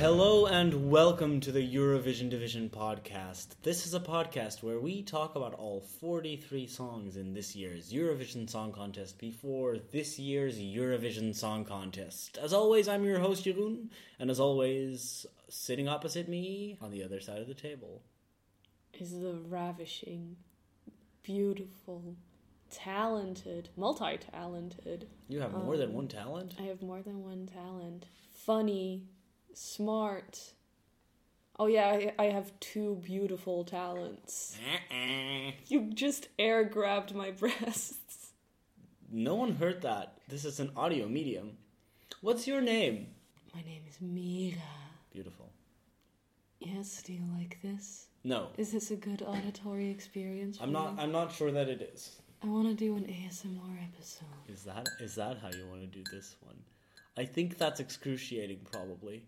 Hello and welcome to the Eurovision Division podcast. This is a podcast where we talk about all 43 songs in this year's Eurovision Song Contest before this year's Eurovision Song Contest. As always, I'm your host Jeroen, and as always, sitting opposite me on the other side of the table. is the ravishing, beautiful, talented, multi talented. You have more um, than one talent? I have more than one talent. Funny, smart. Oh, yeah, I, I have two beautiful talents. Uh-uh. You just air grabbed my breasts. No one heard that. This is an audio medium. What's your name? My name is Mira. Beautiful. Yes, do you like this? No. Is this a good auditory experience? I'm not you? I'm not sure that it is. I want to do an ASMR episode. Is that is that how you want to do this one? I think that's excruciating probably.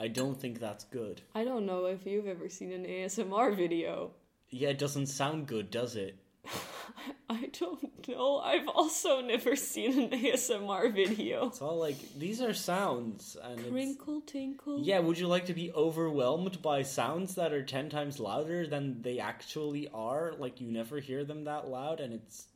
I don't think that's good. I don't know if you've ever seen an ASMR video. Yeah, it doesn't sound good, does it? I don't know. I've also never seen an ASMR video. It's all like these are sounds and it's, Crinkle tinkle. Yeah, would you like to be overwhelmed by sounds that are 10 times louder than they actually are? Like you never hear them that loud and it's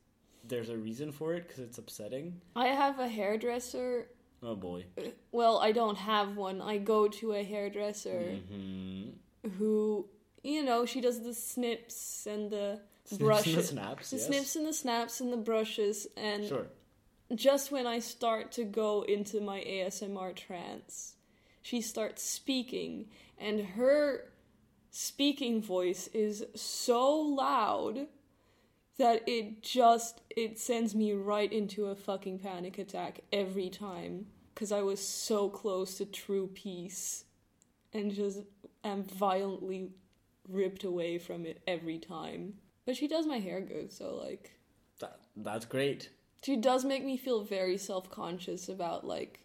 there's a reason for it cuz it's upsetting. I have a hairdresser. Oh boy. Well, I don't have one. I go to a hairdresser Mhm. who, you know, she does the snips and the Snips brushes. and the snaps, the yes. snips and the snaps and the brushes. And Sure. just when I start to go into my ASMR trance, she starts speaking, and her speaking voice is so loud that it just it sends me right into a fucking panic attack every time because I was so close to true peace and just am violently ripped away from it every time. But she does my hair good, so like That that's great. she does make me feel very self-conscious about like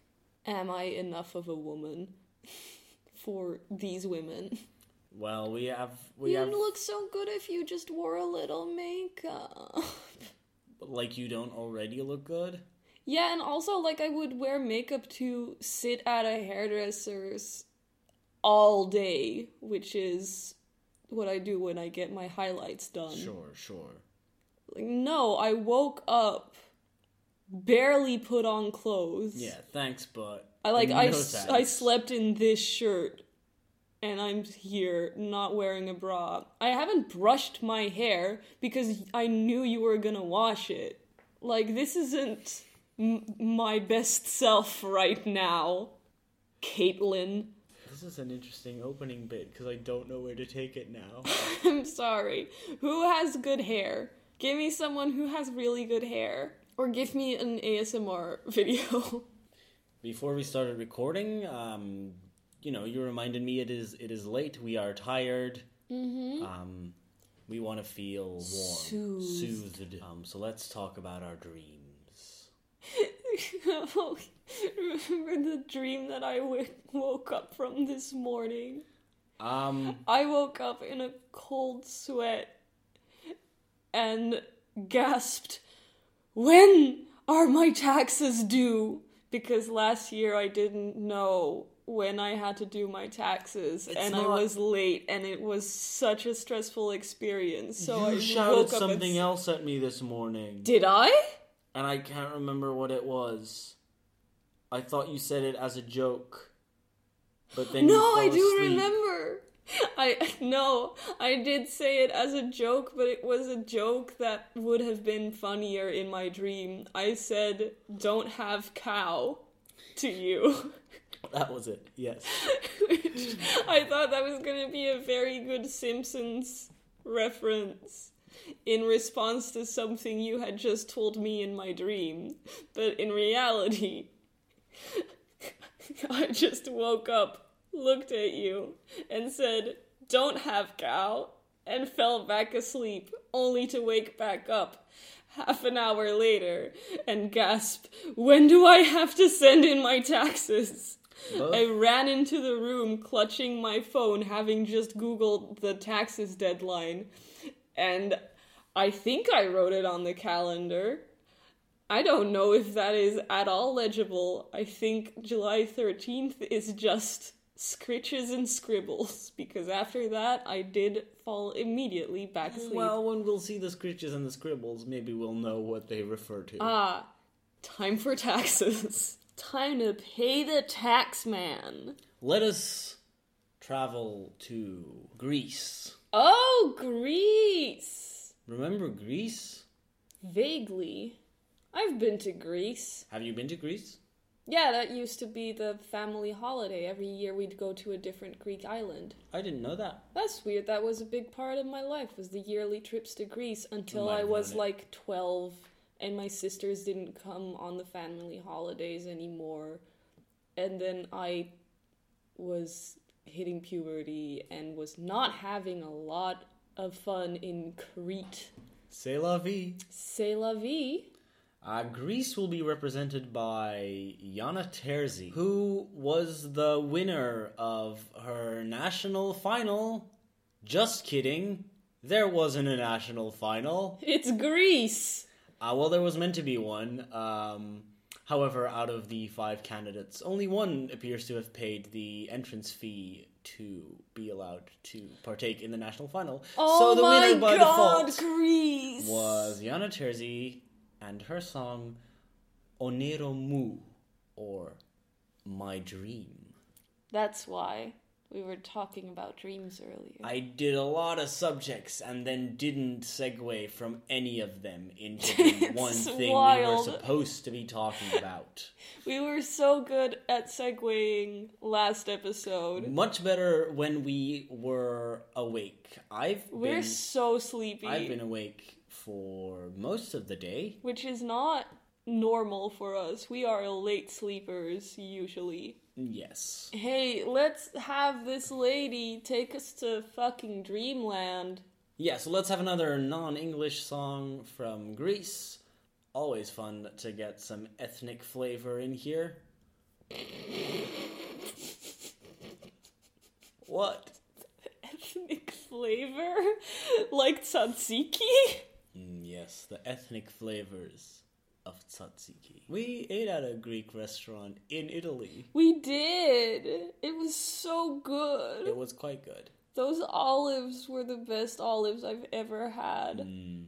am i enough of a woman for these women Well, we have we you have look so good if you just wore a little makeup like you don't already look good. yeah and also like i would wear makeup to sit at a hairdresser's all day which is what i do when i get my highlights done Sure, sure. like no i woke up barely put on clothes Yeah, thanks, but I like no I, s- thanks. I slept in this shirt and I'm here not wearing a bra. I haven't brushed my hair because I knew you were to wash it. Like this isn't m- my best self right now. Caitlin, This is an interesting opening bit because I don't know where to take it now. I'm sorry. Who has good hair? Give me someone who has really good hair or give me an ASMR video. Before we started recording, um, you know, you reminded me it is it is late. We are tired. Mm-hmm. Um, we want to feel warm, Soothed. soothed. Um, so let's talk about our dreams. Remember the dream that I w- woke up from this morning? Um, I woke up in a cold sweat and gasped, When are my taxes due? Because last year I didn't know when I had to do my taxes It's and I was late and it was such a stressful experience. So you I shouted woke up something and... else at me this morning, Did I? and I can't remember what it was. I thought you said it as a joke, but then you No, I do asleep. remember. I no, I did say it as a joke, but it was a joke that would have been funnier in my dream. I said, "Don't have cow," to you. That was it. Yes. I thought that was going to be a very good Simpsons reference in response to something you had just told me in my dream. But in reality, I just woke up, looked at you, and said, Don't have cow, and fell back asleep, only to wake back up half an hour later and gasp, When do I have to send in my taxes? Both- I ran into the room clutching my phone, having just Googled the taxes deadline, and I think I wrote it on the calendar. I don't know if that is at all legible. I think July 13th is just scritches and scribbles because after that I did fall immediately back asleep. Well, when we'll see the scritches and the scribbles, maybe we'll know what they refer to. ah, time for taxes. time to pay the tax man. Let us travel to Greece. Oh, Greece! Remember Greece? Vaguely. I've been to Greece. Have you been to Greece? Yeah, that used to be the family holiday. Every year we'd go to a different Greek island. I didn't know that. That's weird. That was a big part of my life was the yearly trips to Greece until I was like 12 and my sisters didn't come on the family holidays anymore. And then I was hitting puberty and was not having a lot of fun in Crete. C'est la vie. C'est la vie. Uh, Greece will be represented by Yianna Terzi, who was the winner of her national final. Just kidding. There wasn't a national final. It's Greece. Uh, well, there was meant to be one. Um, however, out of the five candidates, only one appears to have paid the entrance fee to be allowed to partake in the national final. Oh so the my winner by god, default Greece. was Yianna Terzi and her song Oniro Mou, or My Dream. That's why we were talking about dreams earlier. I did a lot of subjects and then didn't segue from any of them into the one thing we were supposed to be talking about. We were so good at segueing last episode. Much better when we were awake. I've We're been, so sleepy, I've been awake for most of the day. which is not normal for us. We are late sleepers usually. Yes. Hey, let's have this lady take us to fucking dreamland. Yeah, so let's have another non English song from Greece. Always fun to get some ethnic flavor in here. What? Ethnic flavor? Like tzatziki? Mm, yes, the ethnic flavors of tzatziki. We ate at a Greek restaurant in Italy. We did. It was so good. It was quite good. Those olives were the best olives I've ever had. Mm,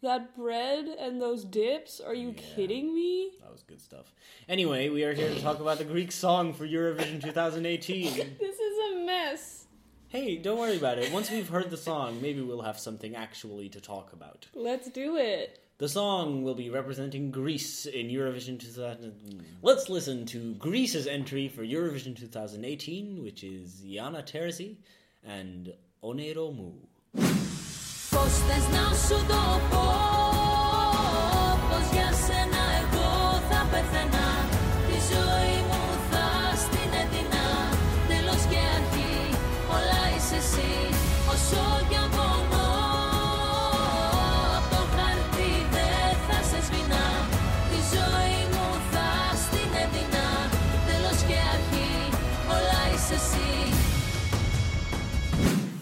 That bread and those dips, are you Yeah. kidding me? that was good stuff. Anyway, we are here to talk about the Greek song for Eurovision 2018. This is a mess. Hey, don't worry about it. Once we've heard the song, maybe we'll have something actually to talk about. Let's do it. The song will be representing Greece in Eurovision 2000. Let's listen to Greece's entry for Eurovision 2018, which is Yianna Terzi and Oniro Mou. Πως για σένα εγώ θα πεθαίνω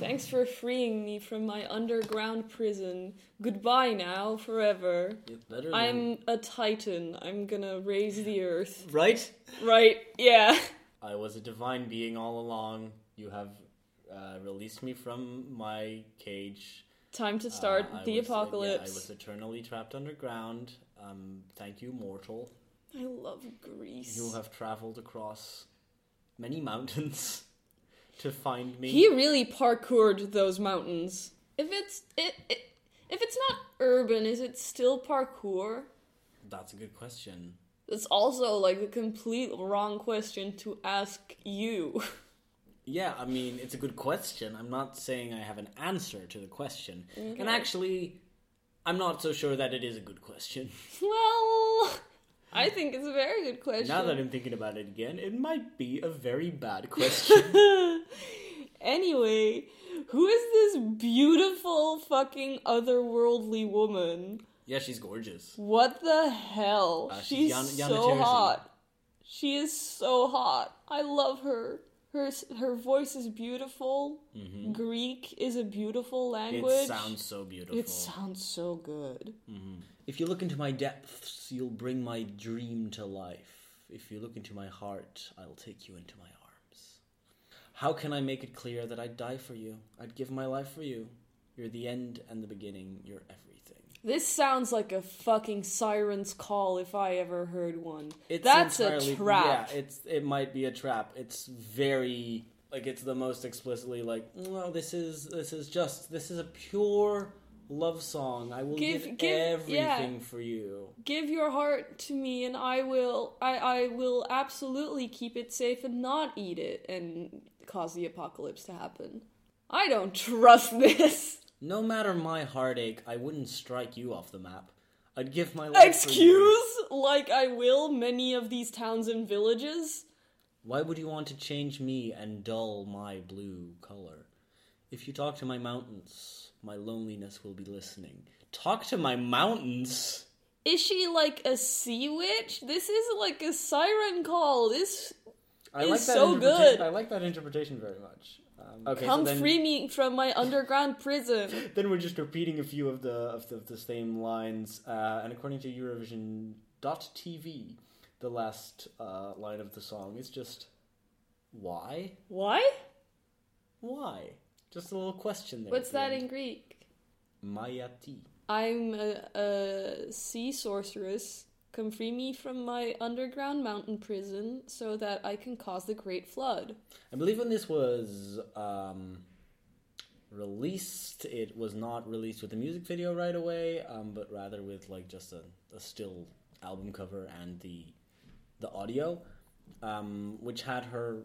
Thanks for freeing me from my underground prison. Goodbye now, forever. Than... I'm a titan. I'm gonna raise the earth. Right? Right, yeah. I was a divine being all along. You have uh, released me from my cage. Time to start Uh, the was- uh, yeah, apocalypse. I was eternally trapped underground. Um, thank you, mortal. I love Greece. You have traveled across many mountains to find me. He really parkoured those mountains. If it's it, it if it's not urban, is it still parkour? That's a good question. That's also like the complete wrong question to ask you. Yeah, I mean, it's a good question. I'm not saying I have an answer to the question. And actually, I'm not so sure that it is a good question. well, I think it's a very good question. now that I'm thinking about it again, it might be a very bad question. anyway, who is this beautiful fucking otherworldly woman? yeah, she's gorgeous. What the hell? Uh, she's she's Yan- Yianna so Terzi. hot. She is so hot. I love her. Her her voice is beautiful. Greek is a beautiful language. Mm-hmm. It sounds so beautiful. It sounds so good. If you look into my depths, you'll bring my dream to life. If you look into my heart, I'll take you into my arms. How can I make it clear that I'd die for you? I'd give my life for you. You're the end and the beginning. You're everything. This sounds like a fucking siren's call if I ever heard one. It's That's entirely- a trap. Yeah, it's it might be a trap. It's very like it's the most explicitly like no, this is this is just this is a pure love song. I will Give- give, give- everything yeah. for you. Give your heart to me and I will I, I will absolutely keep it safe and not eat it and cause the apocalypse to happen. I don't trust this. No matter my heartache, I wouldn't strike you off the map. I'd give my life. for you. Excuse? Like I will many of these towns and villages? Why would you want to change me and dull my blue color? If you talk to my mountains, my loneliness will be listening. Talk to my mountains? Is she like a sea witch? This is like a siren call. This I It's like that so good. I like that interpretation very much. Um, okay, come so then, free me from my underground prison. Then we're just repeating a few of the of the, of the same lines, uh, and according to Eurovision.tv, the last uh, line of the song is just why, Why? why? Just a little question there. What's that in Greek? Mayati. I'm a, a sea sorceress. Come free me from my underground mountain prison so that I can cause the great flood. I believe when this was um, released, it was not released with a music video right away, um, but rather with like just a, a still album cover and the the audio, um, which had her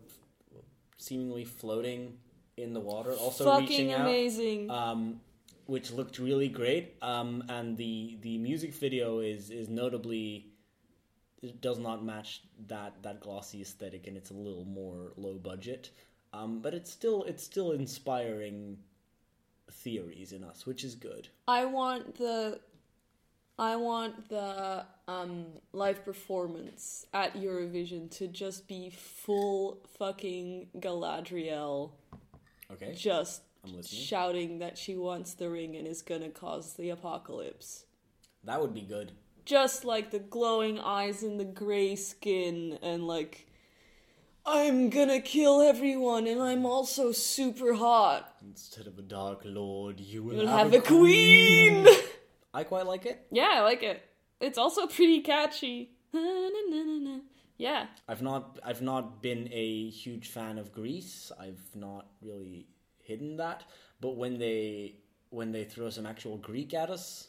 seemingly floating in the water, also Fucking reaching out amazing. um, which looked really great. Um, and the the music video is is notably it does not match that that glossy aesthetic, and it's a little more low budget. Um, but it's still it's still inspiring theories in us, which is good. I want the I want the um live performance at Eurovision to just be full fucking Galadriel Okay, just I'm listening. shouting that she wants the ring and is gonna cause the apocalypse. that would be good. Just like the glowing eyes and the gray skin and like I'm gonna kill everyone and I'm also super hot. Instead of a dark lord, you will You'll have, have a queen. I quite like it. yeah, I like it. It's also pretty catchy. Yeah. I've not I've not been a huge fan of Greece. I've not really hidden that. But when they when they throw some actual Greek at us,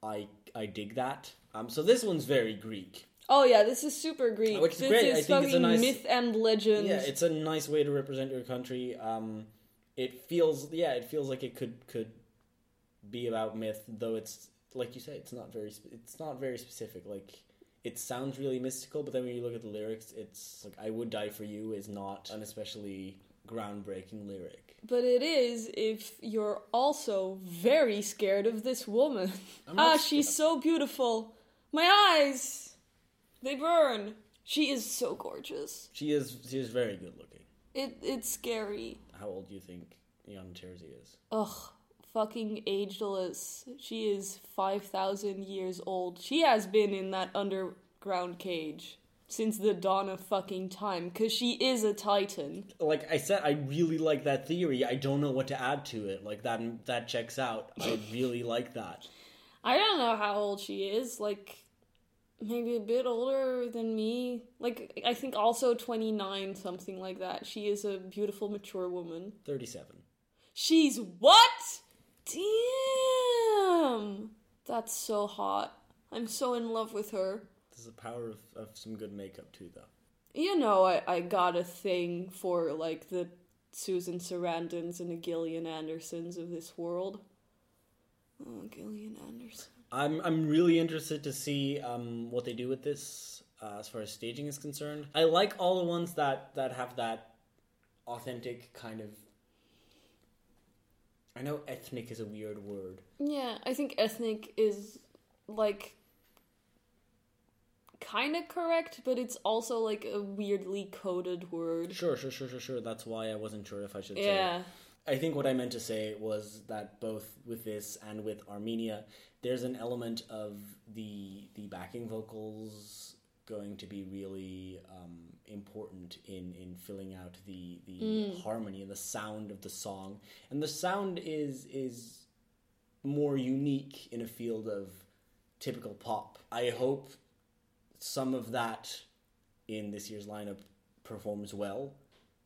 I I dig that. Um, so this one's very Greek. Oh yeah, this is super Greek. Which is this great. is I think it's a nice- myth and legend. Yeah, it's a nice way to represent your country. Um, it feels yeah, it feels like it could could be about myth, though it's like you say, it's not very it's not very specific. Like it sounds really mystical, but then when you look at the lyrics, it's like "I would die for you" is not an especially groundbreaking lyric. But it is if you're also very scared of this woman. Ah, she's so beautiful. My eyes, they burn. She is so gorgeous. She is she is very good looking. It it's scary. How old do you think Ian Terzi is? Ugh, fucking ageless. She is 5,000 years old. She has been in that underground cage since the dawn of fucking time, because she is a titan. Like I said, I really like that theory. I don't know what to add to it. Like that that checks out. I really like that. I don't know how old she is, like maybe a bit older than me. Like I think also 29, something like that. She is a beautiful, mature woman. Thirty-seven. She's what? Damn! That's so hot. I'm so in love with her. There's the power of, of some good makeup too, though. You know, I, I got a thing for like the Susan Sarandons and the Gillian Andersons of this world. Oh, Gillian Anderson. I'm I'm really interested to see um, what they do with this uh, as far as staging is concerned. I like all the ones that that have that authentic kind of. I know ethnic is a weird word. Yeah, I think ethnic is like kind of correct, but it's also like a weirdly coded word. Sure, sure, sure, sure, sure. That's why I wasn't sure if I should say. Yeah. It. I think what I meant to say was that both with this and with Armenia, there's an element of the the backing vocals going to be really um, important in in filling out the the harmony and the sound of the song. And the sound is is more unique in a field of typical pop. I hope some of that in this year's lineup performs well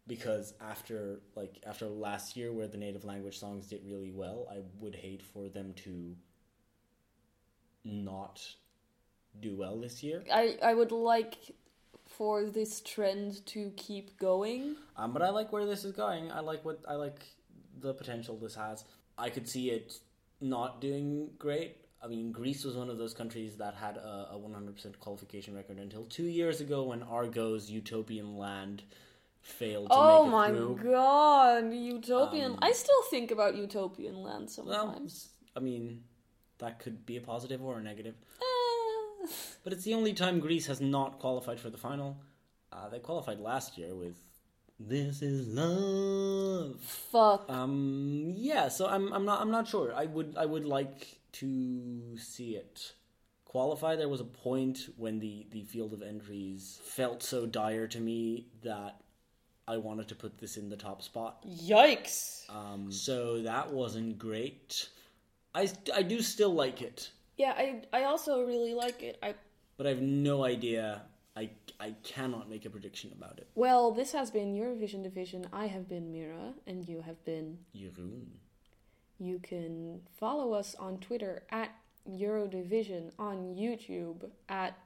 because after like after last year where the native language songs did really well, I would hate for them to not do well this year. I, I would like for this trend to keep going. Um, but I like where this is going. I like what I like the potential this has. I could see it not doing great. I mean, Greece was one of those countries that had a, a 100% qualification record until two years ago when Argo's Utopian Land failed to Oh make it my through. god, Utopian. Um, I still think about Utopian Land Well, sometimes. I mean, that could be a positive or a negative. Ah. But it's the only time Greece has not qualified for the final. Uh, they qualified last year with "This Is Love." Fuck. Um, yeah, so I'm I'm not I'm not sure. I would I would like to see it qualify. There was a point when the the field of entries felt so dire to me that I wanted to put this in the top spot. Yikes. Um, so that wasn't great. I I do still like it, Yeah, I I also really like it. I but I have no idea. I I cannot make a prediction about it. well, this has been Eurovision Division. I have been Mira, and you have been. Jeroen. You can follow us on Twitter at Eurodivision, on YouTube at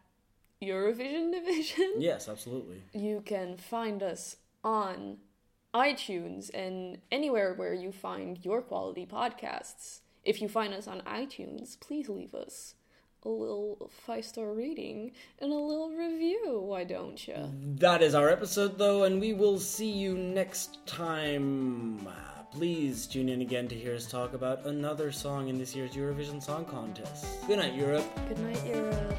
Eurovision Division. Yes, absolutely. You can find us on iTunes and anywhere where you find your quality podcasts. If you find us on iTunes, please leave us a little five star rating and a little review. Why don't you? That is our episode, though, and we will see you next time. Please tune in again to hear us talk about another song in this year's Eurovision Song Contest. Good night, Europe. Good night, Europe.